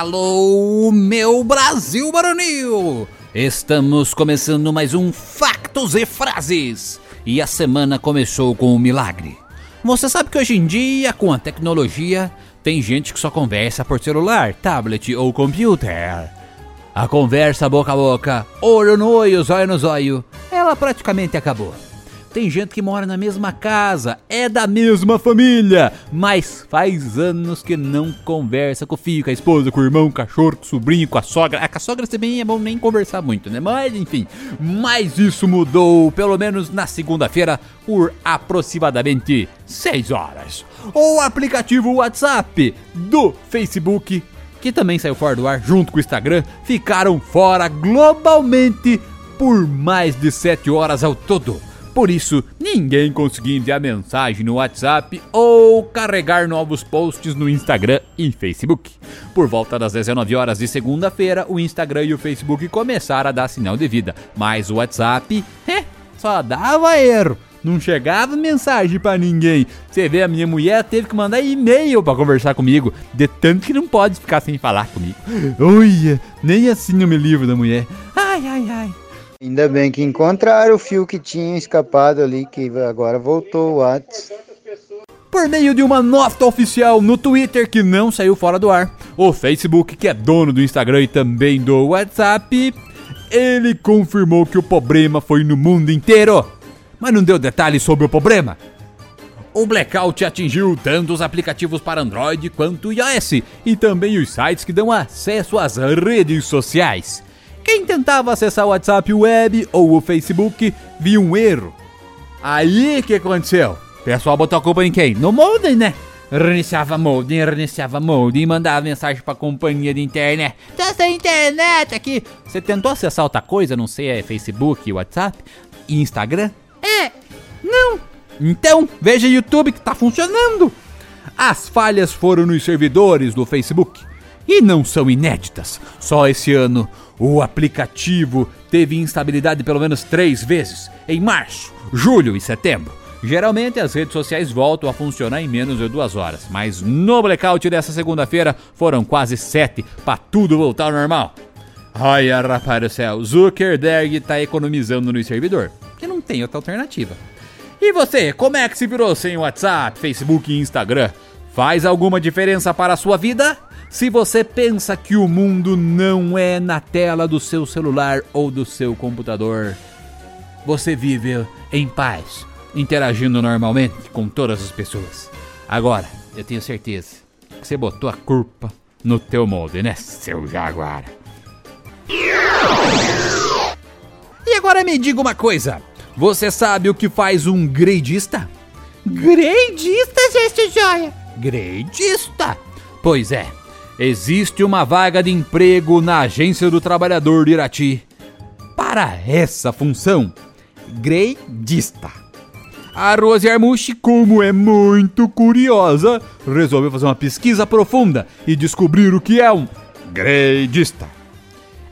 Alô, meu Brasil baronil! Estamos começando mais um Factos e Frases. E a semana começou com um milagre. Você sabe que hoje em dia, com a tecnologia, tem gente que só conversa por celular, tablet ou computer. A conversa boca a boca, olho no olho, zóio no zóio, ela praticamente acabou. Tem gente que mora na mesma casa, é da mesma família, mas faz anos que não conversa com o filho, com a esposa, com o irmão, com o cachorro, com o sobrinho, com a sogra. Ah, com a sogra também é bom nem conversar muito, né? Mas enfim, mas isso mudou, pelo menos na segunda-feira, por aproximadamente 6 horas. O aplicativo WhatsApp do Facebook que também saiu fora do ar junto com o Instagram, ficaram fora globalmente por mais de 7 horas ao todo. Por isso, ninguém conseguia enviar mensagem no WhatsApp ou carregar novos posts no Instagram e Facebook. Por volta das 19 horas de segunda-feira, o Instagram e o Facebook começaram a dar sinal de vida, mas o WhatsApp, é, só dava erro. Não chegava mensagem para ninguém. Você vê, a minha mulher teve que mandar e-mail para conversar comigo, de tanto que não pode ficar sem falar comigo. Olha, nem assim eu me livro da mulher. Ai, ai, ai. Ainda bem que encontraram o fio que tinha escapado ali, que agora voltou o WhatsApp. Por meio de uma nota oficial no Twitter que não saiu fora do ar, o Facebook, que é dono do Instagram e também do WhatsApp, ele confirmou que o problema foi no mundo inteiro, mas não deu detalhes sobre o problema. O blackout atingiu tanto os aplicativos para Android quanto iOS e também os sites que dão acesso às redes sociais. Quem tentava acessar o WhatsApp Web ou o Facebook viu um erro. Aí que aconteceu? O pessoal botou a culpa em quem? No modem, né? Reiniciava modem, reiniciava modem, mandava mensagem pra companhia de internet. Tá sem internet aqui. Você tentou acessar outra coisa, não sei, é Facebook, WhatsApp, Instagram? É, não. Então, veja YouTube que tá funcionando. As falhas foram nos servidores do Facebook e não são inéditas. Só esse ano o aplicativo teve instabilidade pelo menos três vezes, em março, julho e setembro. Geralmente as redes sociais voltam a funcionar em menos de duas horas, mas no blackout dessa segunda-feira foram quase sete para tudo voltar ao normal. Olha, rapaz do céu, Zuckerberg está economizando no servidor, que não tem outra alternativa. E você, como é que se virou sem WhatsApp, Facebook e Instagram? Faz alguma diferença para a sua vida? Se você pensa que o mundo não é na tela do seu celular ou do seu computador, você vive em paz, interagindo normalmente com todas as pessoas. Agora, eu tenho certeza que você botou a culpa no teu molde, né, seu jaguar? E agora me diga uma coisa: você sabe o que faz um gradista? Gradista, gente joia! Gradista? Pois é, existe uma vaga de emprego na Agência do Trabalhador de Irati para essa função, gradista. A Rose Armushi, como é muito curiosa, resolveu fazer uma pesquisa profunda e descobrir o que é um gradista.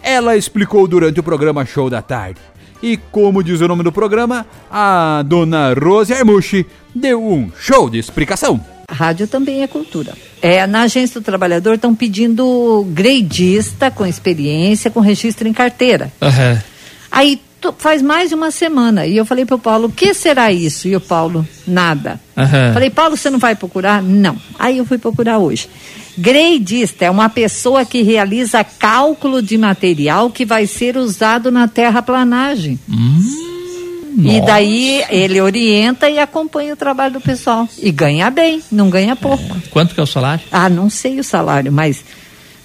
Ela explicou durante o programa Show da Tarde. E como diz o nome do programa, a dona Rose Armushi deu um show de explicação. Rádio também é cultura. É, na Agência do Trabalhador estão pedindo gradista com experiência, com registro em carteira. Aham. Aí faz mais de uma semana e eu falei pro Paulo, o que será isso? E o Paulo, nada. Aham. Falei, Paulo, você não vai procurar? Não. Aí eu fui procurar hoje. Gradista é uma pessoa que realiza cálculo de material que vai ser usado na terraplanagem. E daí ele orienta e acompanha o trabalho do pessoal. E ganha bem, não ganha pouco. Quanto que é o salário? Ah, não sei o salário, mas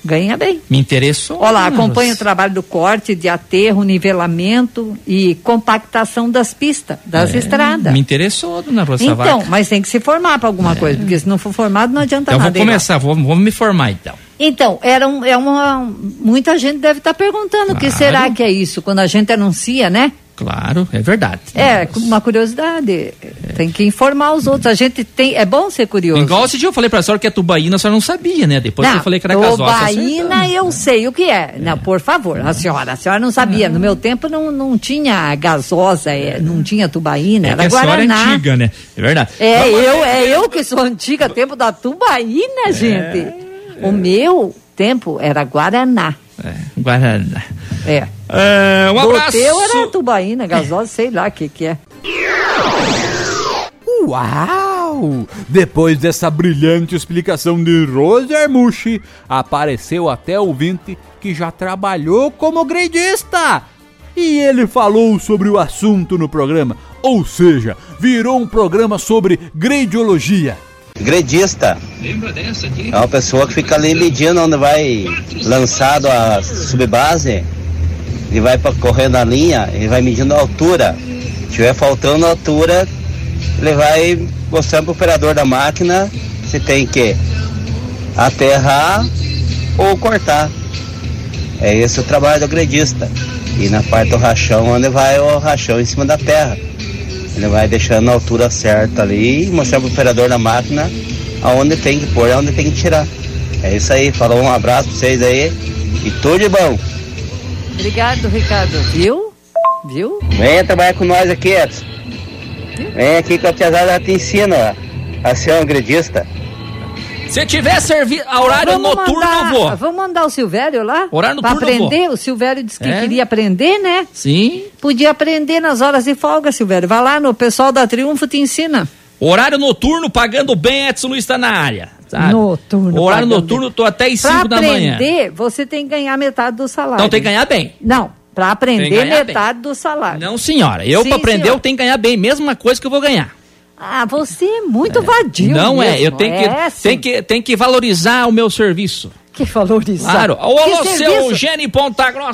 ganha bem. Me interessou. Olha lá, acompanha o trabalho do corte, de aterro, nivelamento e compactação das pistas, das estradas. É, Me interessou, dona Rosa Então, Vaca. mas tem que se formar para alguma coisa, porque se não for formado não adianta Então vou nada. Igual. começar, vou, vou me formar então. Então, era um, é uma. Muita gente deve estar perguntando o que Claro. será que é isso, quando a gente anuncia, né? Claro, é verdade. É, uma curiosidade. Tem que informar os outros. A gente tem. É bom ser curioso. Igual esse dia eu falei pra senhora que a tubaína a senhora não sabia, né? Depois que eu falei que era gasosa. Tubaína eu sei o que é. Não, por favor, a senhora. A senhora não sabia. No meu tempo não, não tinha gasosa, é, não tinha tubaína, É era a senhora é Guaraná. antiga, né? É verdade. É Vamos- eu, é eu que sou antiga, tempo da tubaína, gente. O meu tempo era Guaraná. É, Guaraná. É. É, um O abraço. teu era tubaína, gasosa, sei lá o que que é. Uau! Depois dessa brilhante explicação de Rose Armushi, apareceu até ouvinte que já trabalhou como gradista. E ele falou sobre o assunto no programa, ou seja, virou um programa sobre gradiologia. Gredista é uma pessoa que fica ali medindo onde vai lançado a subbase, ele vai pra, correndo a linha, ele vai medindo a altura. Se tiver faltando altura, ele vai mostrando pro operador da máquina se tem que aterrar ou cortar. É esse o trabalho do gredista. E na parte do rachão, onde vai o rachão em cima da terra. Ele vai deixando a altura certa ali e mostrando pro operador da máquina aonde tem que pôr aonde tem que tirar. É isso aí, falou um abraço pra vocês aí e tudo de bom. Obrigado, Ricardo. Viu? Viu? Venha trabalhar com nós aqui, Edson. Vem aqui que a tiazada te ensina ó, a ser um gredista. Se tiver servi a horário Vamos noturno, mandar, eu vou. Vamos mandar o Silvério lá? Horário Pra noturno eu aprender. O Silvério disse que É? queria aprender, né? Sim. Podia aprender nas horas de folga, Silvério. Vai lá no pessoal da Triunfo te ensina. Horário noturno, pagando bem, Edson Luiz tá na área. Sabe? Noturno, Horário pagando noturno, tô até às Pra 5 da manhã. aprender, você tem que ganhar metade do salário. Então tem que ganhar bem. Não, pra Tem aprender metade do salário. Não, senhora. Eu, Sim, pra aprender, senhora. eu tenho que ganhar bem. Mesma coisa que eu vou ganhar. Ah, você é muito vadio não é. mesmo. Eu tenho que, É, sim. tenho, que, tenho que valorizar o meu serviço. Que valorizar. Claro. Que Ô, seu? Gene Ponta Grossa.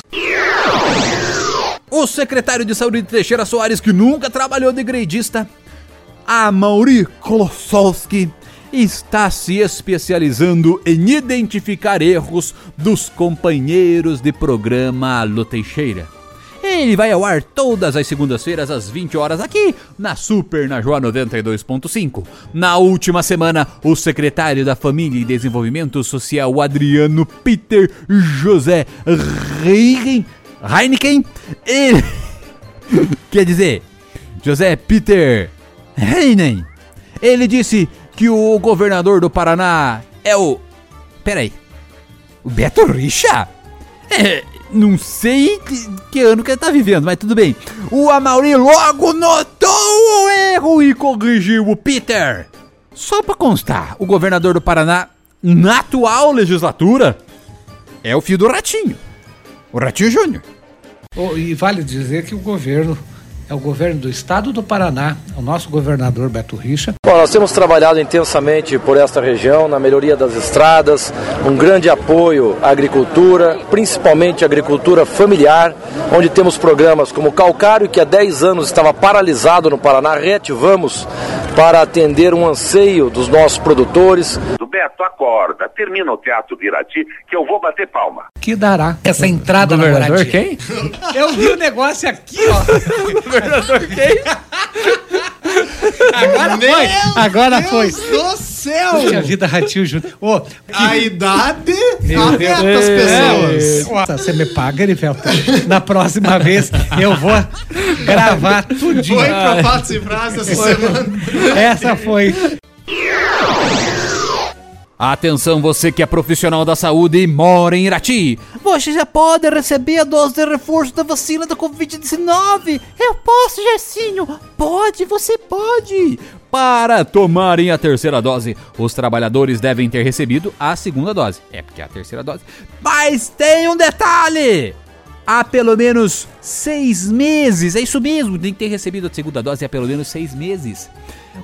O secretário de Saúde Teixeira Soares, que nunca trabalhou de gradista, a Mauri Klosowski, está se especializando em identificar erros dos companheiros de programa Alô Teixeira. Ele vai ao ar todas as segundas-feiras às 20 horas aqui na Super na Joa 92.5. Na última semana, o secretário da Família e Desenvolvimento Social, Adriano Peter José Reigen, Heineken, ele quer dizer, José Peter Heinen, ele disse que o governador do Paraná é o. Peraí. O Beto Richa? É, não sei que, que ano que ele tá vivendo, mas tudo bem. O Amauri logo notou o erro e corrigiu o Peter. Só pra constar, o governador do Paraná, na atual legislatura, é o filho do Ratinho. O Ratinho Júnior. Oh, e vale dizer que o governo é o governo do estado do Paraná, é o nosso governador Beto Richa. Bom, nós temos trabalhado intensamente por esta região, na melhoria das estradas, um grande apoio à agricultura, principalmente à agricultura familiar, onde temos programas como o Calcário, que há 10 anos estava paralisado no Paraná, reativamos para atender um anseio dos nossos produtores. Do Beto, acorda. Termina o teatro de Irati que eu vou bater palma. Que dará essa entrada Governador moradia. quem? Eu vi o negócio aqui, ó. Governador quem? Agora foi. Agora foi. do céu! Puxa vida, Ratinho Júnior. Ô, A idade Meu afeta Deus. as pessoas. Nossa, Você me paga, Erivelto? Na próxima vez eu vou gravar tudinho. Foi pra Fatos e Frases essa semana. Essa foi. Atenção você que é profissional da saúde e mora em Irati. Você já pode receber a dose de reforço da vacina da Covid-19. Eu posso, Gersinho. Pode, você pode. Para tomarem a terceira dose, os trabalhadores devem ter recebido a segunda dose. É porque é a terceira dose. Mas tem um detalhe! Há pelo menos seis meses, é isso mesmo, tem que ter recebido a segunda dose há pelo menos seis meses.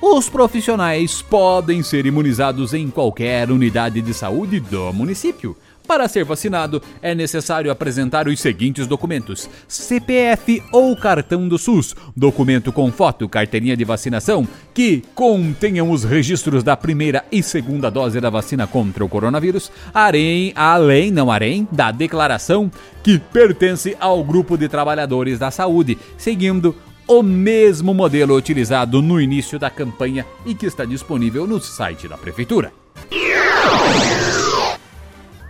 Os profissionais podem ser imunizados em qualquer unidade de saúde do município. Para ser vacinado, é necessário apresentar os seguintes documentos: CPF ou cartão do SUS, documento com foto, carteirinha de vacinação, que contenham os registros da primeira e segunda dose da vacina contra o coronavírus, além, além não além, da declaração que pertence ao grupo de trabalhadores da saúde, seguindo o mesmo modelo utilizado no início da campanha e que está disponível no site da prefeitura.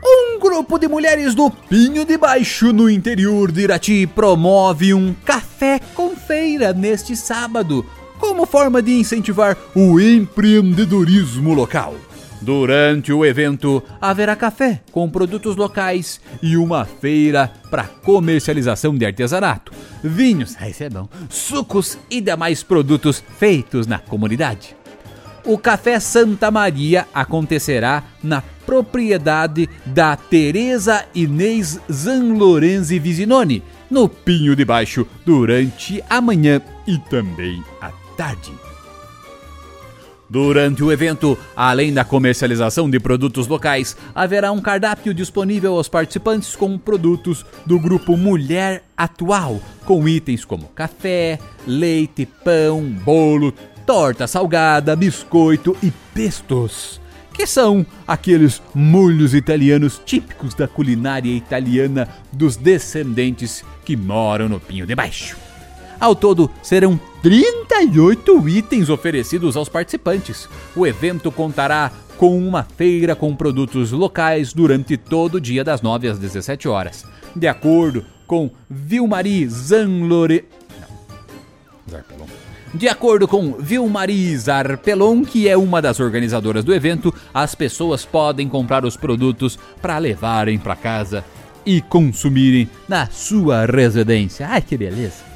Um grupo de mulheres do Pinho de Baixo, no interior de Irati, promove um café com feira neste sábado, como forma de incentivar o empreendedorismo local. Durante o evento, haverá café com produtos locais e uma feira para comercialização de artesanato, vinhos, ah, isso é bom, sucos e demais produtos feitos na comunidade. O Café Santa Maria acontecerá na propriedade da Teresa Inês Zanlorenzi Visinoni, no Pinho de Baixo, durante a manhã e também à tarde. Durante o evento, além da comercialização de produtos locais, haverá um cardápio disponível aos participantes com produtos do grupo Mulher Atual, com itens como café, leite, pão, bolo, torta salgada, biscoito e pestos, que são aqueles molhos italianos típicos da culinária italiana dos descendentes que moram no Pinho de Baixo. Ao todo, serão 38 itens oferecidos aos participantes. O evento contará com uma feira com produtos locais durante todo o dia das 9 às 17 horas. De acordo com Vilmari Zanlore... Não. De acordo com Vilmari Zarpelon, que é uma das organizadoras do evento, as pessoas podem comprar os produtos para levarem para casa e consumirem na sua residência. Ai, que beleza!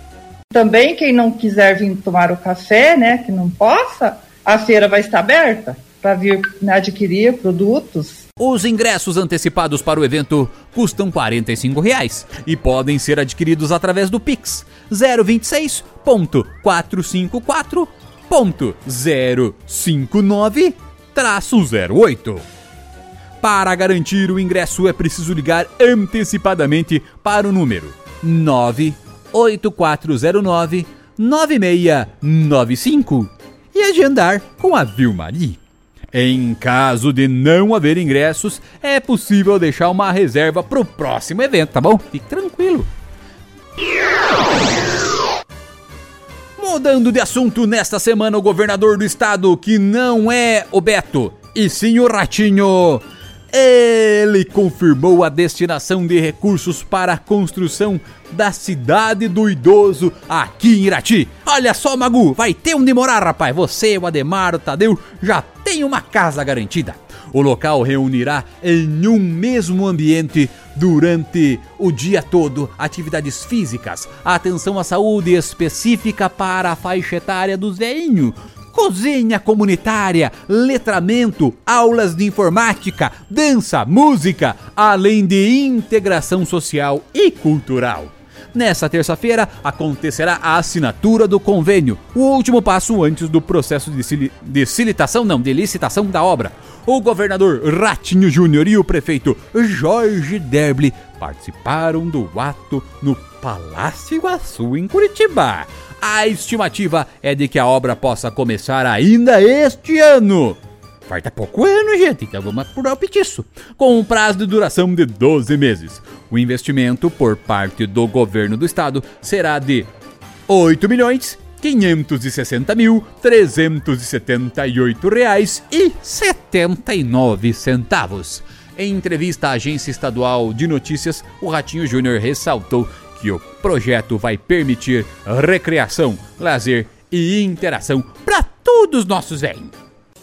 Também quem não quiser vir tomar o café, né, que não possa, a feira vai estar aberta para vir né, adquirir produtos. Os ingressos antecipados para o evento custam 45 reais e podem ser adquiridos através do Pix 026.454.059-08. Para garantir o ingresso é preciso ligar antecipadamente para o número 98409 9695 e agendar com a Vilmari. Em caso de não haver ingressos, é possível deixar uma reserva para o próximo evento, tá bom? Fique tranquilo. Mudando de assunto, nesta semana o governador do estado, que não é o Beto, e sim o Ratinho, ele confirmou a destinação de recursos para a construção da cidade do idoso aqui em Irati. Olha só, Magu, vai ter onde morar, rapaz. Você, o Ademar, o Tadeu, já tem uma casa garantida. O local reunirá em um mesmo ambiente durante o dia todo atividades físicas, atenção à saúde específica para a faixa etária dos veinhos, cozinha comunitária, letramento, aulas de informática, dança, música, além de integração social e cultural. Nessa terça-feira acontecerá a assinatura do convênio, o último passo antes do processo de, cili de não, de licitação da obra. O governador Ratinho Júnior e o prefeito Jorge Derble participaram do ato no Palácio Iguaçu, em Curitiba. A estimativa é de que a obra possa começar ainda este ano. Falta pouco ano, gente, então vamos apurar o petiço. Com um prazo de duração de 12 meses. O investimento por parte do governo do estado será de 8 milhões 560 mil 378 reais e 79 centavos. Em entrevista à agência estadual de notícias, o Ratinho Júnior ressaltou que o projeto vai permitir recreação, lazer e interação para todos os nossos velhos.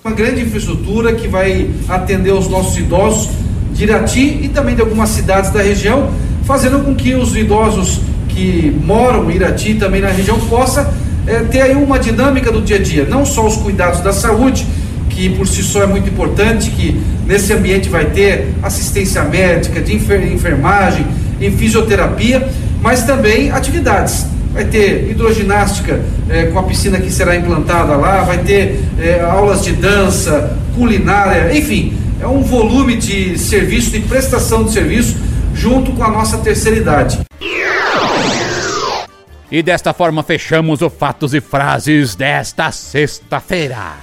Uma grande infraestrutura que vai atender os nossos idosos de Irati e também de algumas cidades da região, fazendo com que os idosos que moram em Irati também na região possa é, ter aí uma dinâmica do dia a dia, não só os cuidados da saúde, que por si só é muito importante, que nesse ambiente vai ter assistência médica, de enfermagem, em fisioterapia, mas também atividades. Vai ter hidroginástica é, com a piscina que será implantada lá, vai ter é, aulas de dança, culinária, enfim, é um volume de serviço, de prestação de serviço, junto com a nossa terceira idade. E desta forma fechamos o Fatos e Frases desta sexta-feira.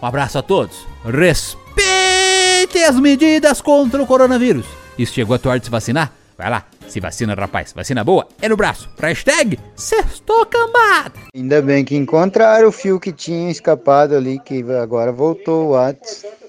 Um abraço a todos. Respeite as medidas contra o coronavírus. E se chegou a tua hora de se vacinar, vai lá, se vacina, rapaz. Vacina boa é no braço. Hashtag sextou cambada. Ainda bem que encontraram o fio que tinha escapado ali, que agora voltou o WhatsApp.